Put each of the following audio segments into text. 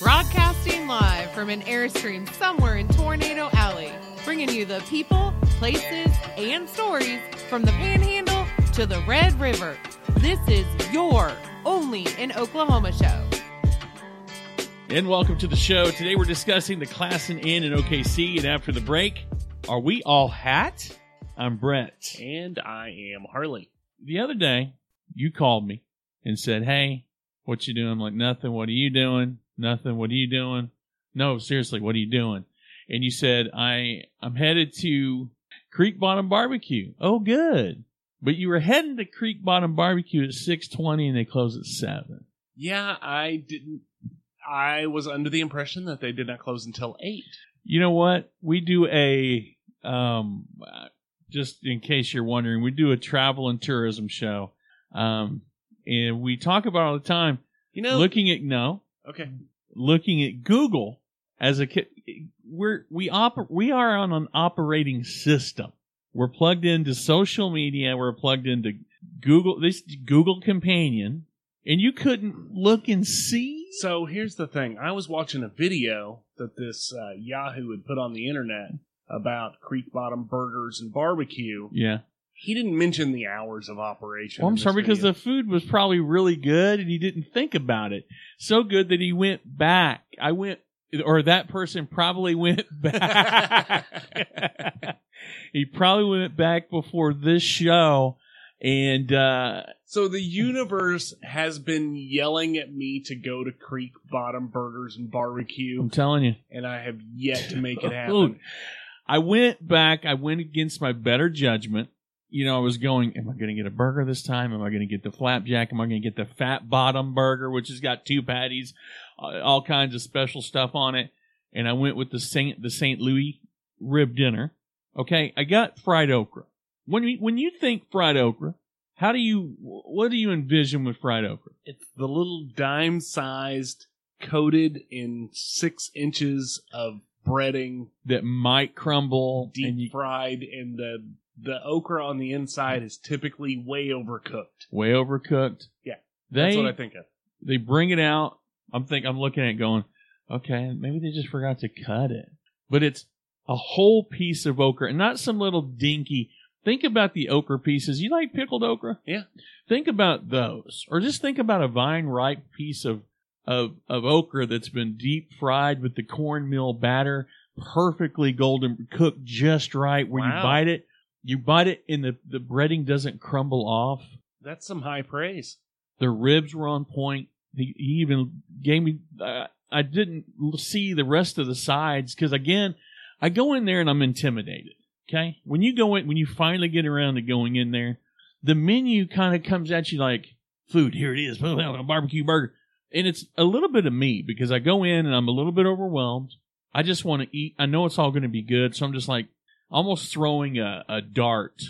Broadcasting live from an Airstream somewhere in Tornado Alley, bringing you the people, places, and stories from the Panhandle to the Red River. This is your only in Oklahoma show. And welcome to the show. Today we're discussing the Classen Inn in OKC. And after the break, are we all hat? I'm Brett. And I am Harley. The other day, you called me and said, Hey, what you doing? I'm like, nothing. What are you doing? Nothing. What are you doing? No, seriously, what are you doing? And you said, I, I'm headed to Creek Bottom Barbecue. Oh, good. But you were heading to Creek Bottom Barbecue at 620 and they close at 7. Yeah, I didn't. I was under the impression that they did not close until 8. You know what? We do a, um, just in case you're wondering, we do a travel and tourism show. Um, and we talk about all the time You know? looking at, no, okay. looking at Google as a we're we oper- we are on an operating system. We're plugged into social media. We're plugged into Google this Google Companion, and you couldn't look and see. So here's the thing. I was watching a video that this uh, Yahoo had put on the internet about Creek Bottom Burgers and Barbecue. Yeah. He didn't mention the hours of operation. Well, I'm this sorry because the food was probably really good, and he didn't think about it. So good that he went back. I went, or that person probably went back. he probably went back before this show, and uh, So the universe has been yelling at me to go to Creek Bottom Burgers and Barbecue, I'm telling you. and I have yet to make it happen. I went back. I went against my better judgment. You know, I was going, am I going to get a burger this time? Am I going to get the flapjack? Am I going to get the fat bottom burger, which has got two patties, all kinds of special stuff on it? And I went with the Saint, the St. Louis rib dinner. Okay. I got fried okra. When you, when you think fried okra, how do you, what do you envision with fried okra? It's the little dime sized, coated in six inches of breading, That might crumble deep and you, fried, in the the okra on the inside is typically way overcooked. way overcooked. Yeah, They, That's what I think of. they bring it out. I'm think I'm looking at it going, okay, maybe they just forgot to cut it. But it's a whole piece of okra and not some little dinky. Think about the okra pieces. You like pickled okra? Yeah. Think about those. Or just think about a vine ripe piece of, of, of okra that's been deep fried with the cornmeal batter, perfectly golden cooked just right where you bite it. You bite it and the, the breading doesn't crumble off. That's some high praise. The ribs were on point. He, he even gave me. Uh, I didn't see the rest of the sides because again, I go in there and I'm intimidated. Okay, when you go in, when you finally get around to going in there, the menu kind of comes at you like food. Here it is, a barbecue burger, and it's a little bit of me because I go in and I'm a little bit overwhelmed. I just want to eat. I know it's all going to be good, so I'm just like almost throwing a, a dart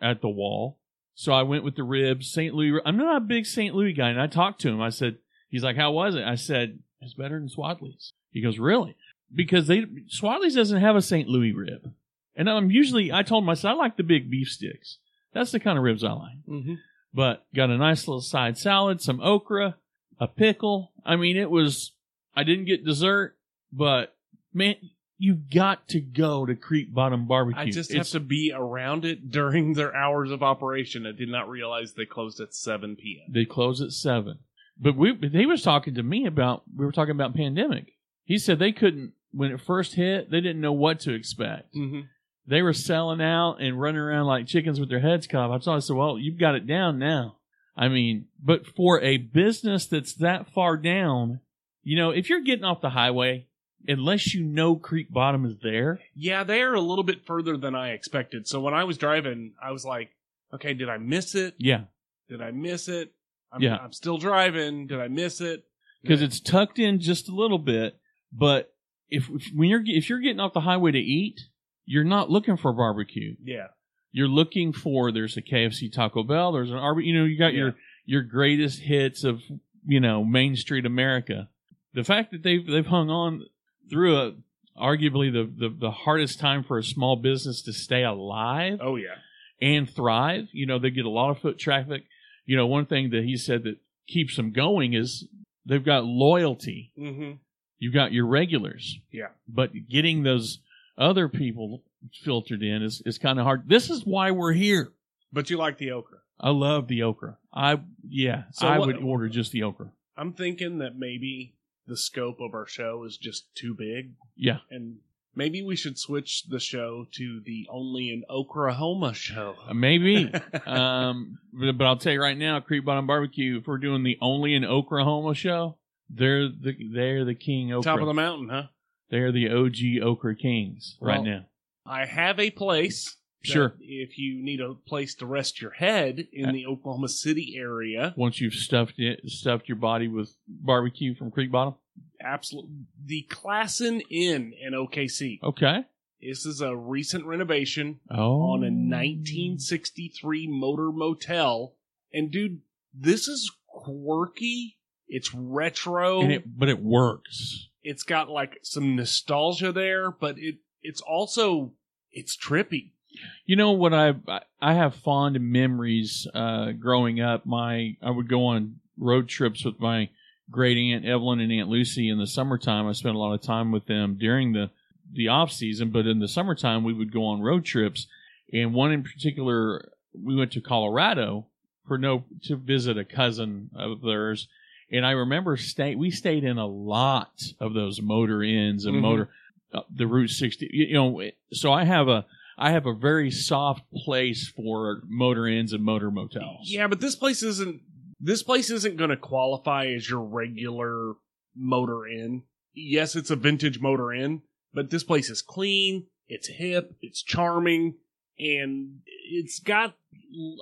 at the wall. So I went with the ribs, St. Louis. I'm not a big St. Louis guy, and I talked to him. I said, he's like, how was it? I said, it's better than Swadley's. He goes, really? Because they Swadley's doesn't have a St. Louis rib, and I'm usually I told him I said, I like the big beef sticks. That's the kind of ribs I like. Mm-hmm. But got a nice little side salad, some okra, a pickle. I mean, it was. I didn't get dessert, but man, you got to go to Creek Bottom Barbecue. I just It's- have to be around it during their hours of operation. I did not realize they closed at 7 p.m. They close at seven. But we he was talking to me about we were talking about pandemic. He said they couldn't when it first hit, they didn't know what to expect. Mm-hmm. They were selling out and running around like chickens with their heads cut off. I said, Well, you've got it down now. I mean, but for a business that's that far down, you know, if you're getting off the highway, unless you know Creek Bottom is there, Yeah, they are a little bit further than I expected. So when I was driving, I was like, okay, did I miss it? yeah, Did I miss it? I'm, Yeah. I'm still driving. Did I miss it? because it's tucked in just a little bit. But if, if when you're if you're getting off the highway to eat, you're not looking for a barbecue. Yeah. You're looking for there's a KFC, Taco Bell, there's an Arby. You know, you got your your greatest hits of you know Main Street America. The fact that they've they've hung on through a arguably the, the the hardest time for a small business to stay alive Oh yeah. and thrive. You know, they get a lot of foot traffic. You know, one thing that he said that keeps them going is they've got loyalty. Mm-hmm. You've got your regulars. Yeah. But getting those other people filtered in is, is kind of hard. This is why we're here. But you like the okra. I love the okra. I yeah, So I what- would order just the okra. I'm thinking that maybe the scope of our show is just too big, Yeah. and maybe we should switch the show to the Only in Oklahoma show. Uh, Maybe. um, but, but I'll tell you right now, Creek Bottom Barbecue, if we're doing the only in Oklahoma show, they're the they're the king okra. Top of the mountain, huh? they're the OG okra kings right now. I have a place. Sure. If you need a place to rest your head in Uh, the Oklahoma City area, Once you've stuffed it, stuffed your body with barbecue from Creek Bottom. Absolutely. The Classen Inn in OKC. Okay. This is a recent renovation Oh. on a 1963 motor motel. And dude, this is quirky. It's retro. And it, but it works. it's got like some nostalgia there, but it it's also it's trippy. You know what I I have fond memories uh, growing up. My I would go on road trips with my great aunt Evelyn and Aunt Lucy in the summertime. I spent a lot of time with them during the the off season, but in the summertime we would go on road trips. And one in particular, we went to Colorado for no to visit a cousin of theirs. And I remember stay we stayed in a lot of those motor inns and Mhm. motor uh, the Route 60. You, you know, so I have a I have a very soft place for motor inns and motor motels. Yeah, but this place isn't this place isn't going to qualify as your regular motor inn. Yes, it's a vintage motor inn, but this place is clean, it's hip, it's charming, and it's got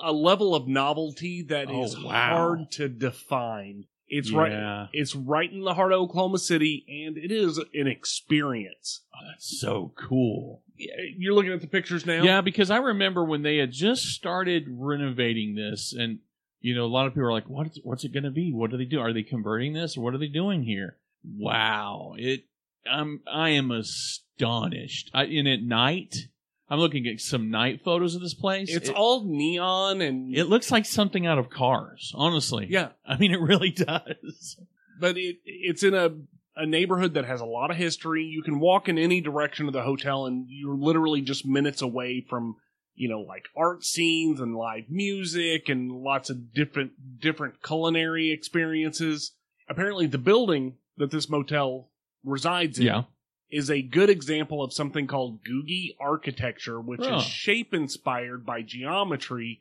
a level of novelty that oh, is Oh, wow. hard to define. It's right it's right in the heart of Oklahoma City and it is an experience. Oh, that's so cool. You're looking at the pictures now? Yeah, because I remember when they had just started renovating this, and you know, a lot of people are like, "What? What's it going to be? What do they do? Are they converting this, what are they doing here?" Wow, it. I'm I am astonished. I, and at night, I'm looking at some night photos of this place. It's it, all neon and It looks like something out of Cars. Honestly, yeah, I mean, it really does. but it it's in a a neighborhood that has a lot of history. You can walk in any direction of the hotel, and you're literally just minutes away from you know like art scenes and live music and lots of different different culinary experiences. Apparently, the building that this motel resides in Yeah. is a good example of something called Googie architecture, which Oh. is shape inspired by geometry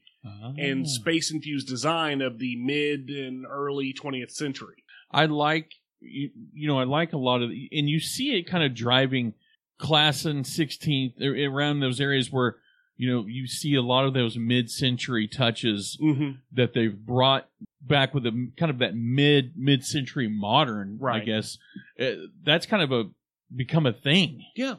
and Ah. space infused design of the mid and early 20th century. I like you, you know I like a lot of and you see it kind of driving class and 16th around those areas where you know you see a lot of those mid-century touches Mm-hmm. that they've brought back with a kind of that mid mid-century modern I guess. Uh, that's kind of a become a thing. Yeah.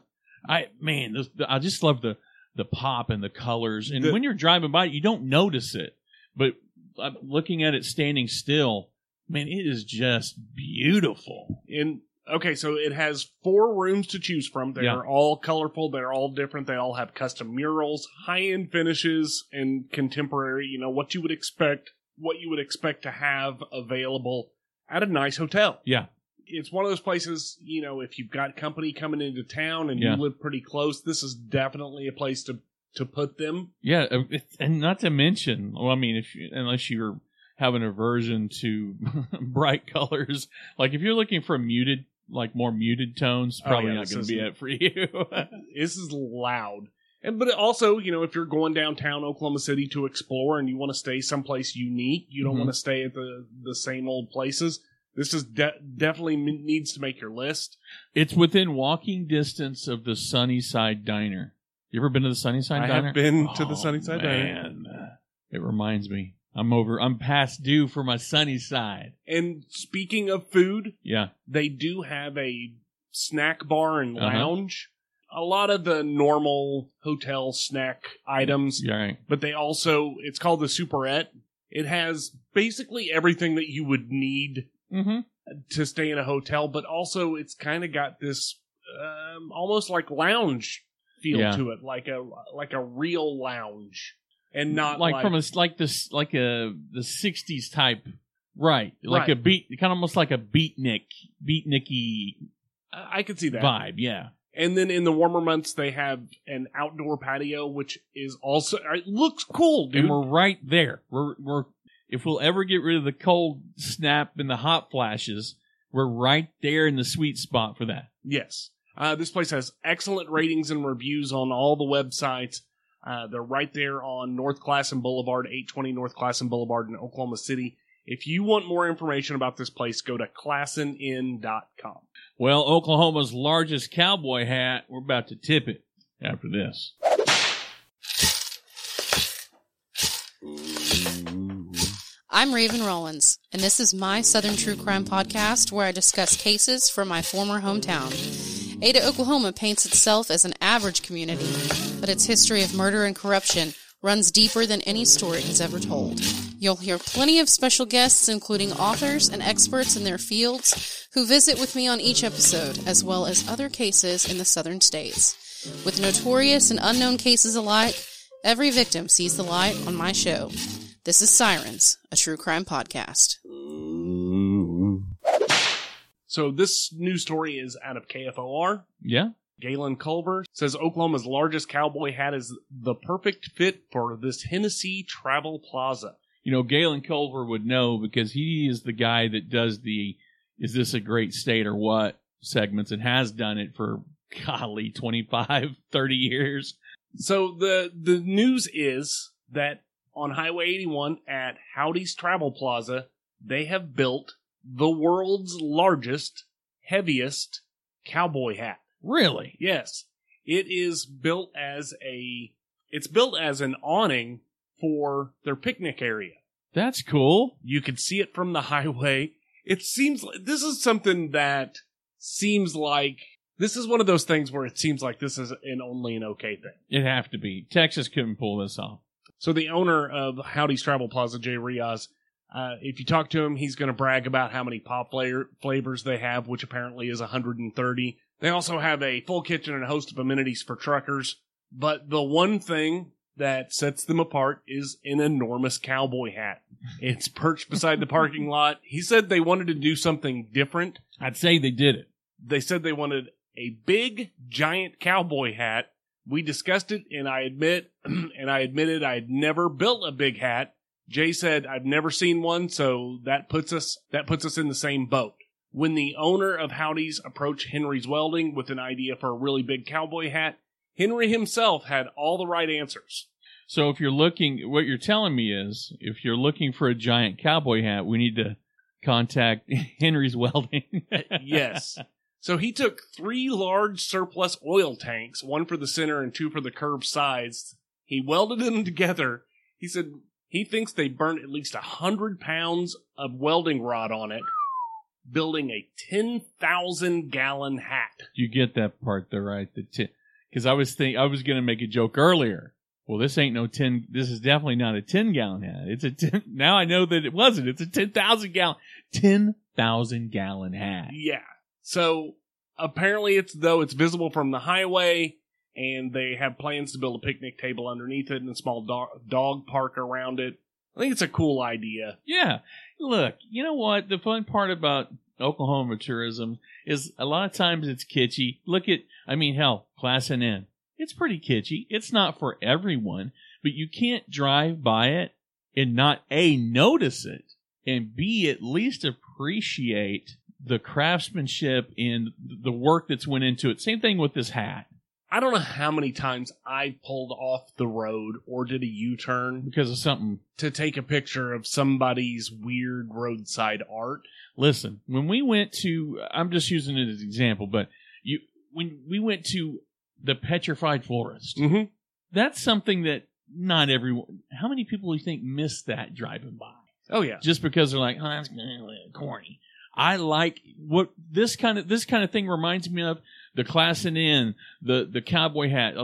I man this, I just love the the pop and the colors. And The- when you're driving by you don't notice it. But I'm looking at it standing still man it is just beautiful. And okay, so it has four rooms to choose from. They're Yeah. all colorful. They're all different. They all have custom murals, high end finishes, and contemporary. You know what you would expect. What you would expect to have available at a nice hotel. Yeah. It's one of those places, you know, if you've got company coming into town and Yeah. you live pretty close, this is definitely a place to to put them. Yeah, uh, and not to mention, well, I mean, if you, unless you're have an aversion to bright colors, like if you're looking for muted, like more muted tones, Oh, probably yeah, not this going to be isn't- it for you. This is loud. And but also, you know, if you're going downtown Oklahoma City to explore and you want to stay someplace unique, you don't Mhm. want to stay at the the same old places. This is de- definitely m- needs to make your list. it's within walking distance of the Sunnyside Diner. You ever been to the Sunnyside Diner? I Diner? have been to the Oh, Sunnyside Diner. It reminds me. I'm over. I'm past due for my sunny side. And speaking of food, Yeah. they do have a snack bar and Uh-huh. lounge. A lot of the normal hotel snack items, Yeah. Right. but they also it's called the Superette. It has basically everything that you would need Mm-hmm. to stay in a hotel, but also it's kind of got this um, almost like lounge feel Yeah. to it, like a like a real lounge, and not like, like, from a like this like a the '60s type, right? Like Right. a beat, kind of almost like a beatnik, beatniky I I could see that. vibe. Yeah. And then in the warmer months, they have an outdoor patio, which is also it looks cool, dude. And we're right there. We're we're if we'll ever get rid of the cold snap and the hot flashes, we're right there in the sweet spot for that. Yes. Uh, this place has excellent ratings and reviews on all the websites. Uh, they're right there on North Classen Boulevard, 820 North Classen Boulevard in Oklahoma City. If you want more information about this place, go to classeninn.com. Well, Oklahoma's largest cowboy hat, we're about to tip it after this. I'm Raven Rollins, and this is my Southern True Crime podcast where I discuss cases from my former hometown. Ada, Oklahoma paints itself as an average community, but its history of murder and corruption runs deeper than any story has ever told. You'll hear plenty of special guests, including authors and experts in their fields, who visit with me on each episode, as well as other cases in the southern states. With notorious and unknown cases alike, every victim sees the light on my show. This is Sirens, a true crime podcast. So this news story is out of KFOR. Yeah? Galen Culver says Oklahoma's largest cowboy hat is the perfect fit for this Hennessey Travel Plaza. You know, Galen Culver would know because he is the guy that does the is this a great state or what segments and has done it for golly 25 30 years. So the the news is that on Highway 81 at Howdy's Travel Plaza, they have built the world's largest, heaviest cowboy hat. Really? Yes. It is built as a it's built as an awning for their picnic area. That's cool. You can see it from the highway. It seems like this is something that seems like this is one of those things where it seems like this is an only an okay thing. It'd have to be. Texas couldn't pull this off. So the owner of Howdy's Travel Plaza, Jay Riaz, uh, if you talk to him, he's going to brag about how many pop flavor, flavors they have, which apparently is 130. They also have a full kitchen and a host of amenities for truckers. But the one thing that sets them apart is an enormous cowboy hat. It's perched beside the parking lot. He said they wanted to do something different. I'd say they did it. They said they wanted a big, giant cowboy hat. We discussed it, and I admit, and I admitted I had never built a big hat. Jay said I've never seen one, so that puts us that puts us in the same boat. When the owner of Howdy's approached Henry's Welding with an idea for a really big cowboy hat, Henry himself had all the right answers. So if you're looking, what you're telling me is, if you're looking for a giant cowboy hat, we need to contact Henry's Welding. Uh, yes. So he took three large surplus oil tanks, one for the center and two for the curved sides. He welded them together. He said he thinks they burnt at least a hundred pounds of welding rod on it, building a 10,000 gallon hat. you get that part though, right? The ten, because I was think I was gonna make a joke earlier. Well, this ain't no ten. This is definitely not a ten gallon hat. It's a ten. Now I know that it wasn't. It's a ten thousand gallon, ten thousand gallon hat. Yeah. So apparently it's though it's visible from the highway and they have plans to build a picnic table underneath it and a small dog, dog park around it. I think it's a cool idea. Yeah. Look, you know what? The fun part about Oklahoma tourism is a lot of times it's kitschy. Look at, I mean, hell, Classen. It's pretty kitschy. It's not for everyone, but you can't drive by it and not A, notice it, and B, at least appreciate the craftsmanship and the work that's went into it. Same thing with this hat. I don't know how many times I pulled off the road or did a U turn Because of something to take a picture of somebody's weird roadside art. Listen, when we went to, I'm just using it as an example, but you, when we went to the petrified forest, Mm-hmm. that's something that not everyone, how many people do you think missed that driving by? Oh yeah. Just because they're like, oh, that's corny. I like what this kind of, this kind of thing reminds me of the Classen Inn the, the cowboy hat,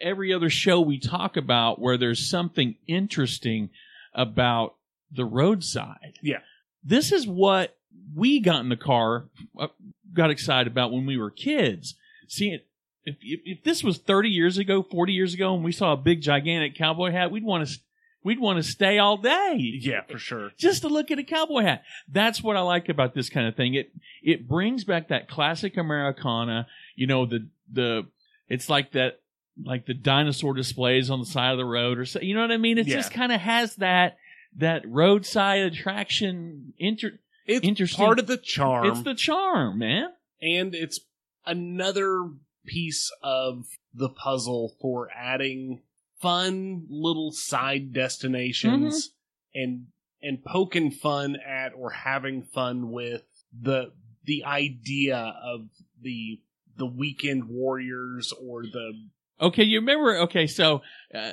every other show we talk about where there's something interesting about the roadside. Yeah. This is what we got in the car, uh, got excited about when we were kids. Seeing if, if, if this was 30 years ago, 40 years ago, and we saw a big gigantic cowboy hat, we'd want to, we'd want to stay all day. Yeah, for sure. Just to look at a cowboy hat. That's what I like about this kind of thing. It it brings back that classic Americana. You know the the it's like that like the dinosaur displays on the side of the road or so. You know what I mean? It Yeah. just kind of has that that roadside attraction. Inter- It's Interesting. part of the charm. it's the charm, man. and it's another piece of the puzzle for adding fun little side destinations and and poking fun at or having fun with the the idea of the the weekend warriors or the Okay, you remember? Okay, so uh,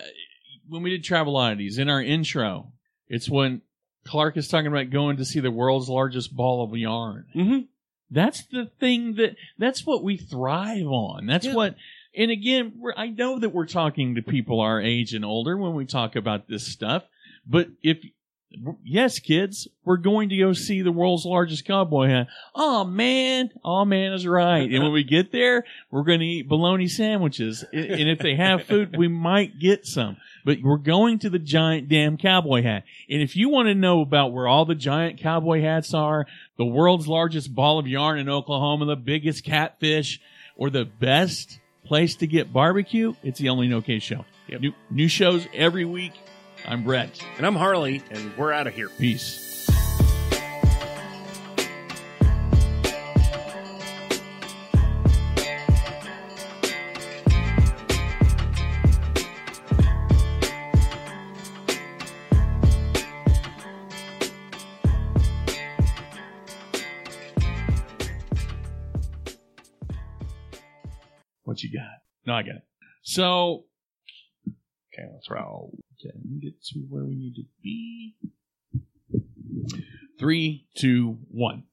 when we did Travel Oddities in our intro, it's when Clark is talking about going to see the world's largest ball of yarn. Mhm. That's the thing that that's what we thrive on. That's Yeah. what. And again, I know that we're talking to people our age and older when we talk about this stuff, but if yes, kids, we're going to go see the world's largest cowboy hat. Oh man, oh man is right. And when we get there, we're going to eat bologna sandwiches. And and if they have food, we might get some. But we're going to the giant damn cowboy hat. And if you want to know about where all the giant cowboy hats are, the world's largest ball of yarn in Oklahoma, the biggest catfish, or the best place to get barbecue, it's the Only in OK Show. Yep. New, new shows every week. I'm Brett. and I'm Harley and we're out of here. Peace. No, I got it. So, okay, let's roll. Okay, get to where we need to be. Three, two, one.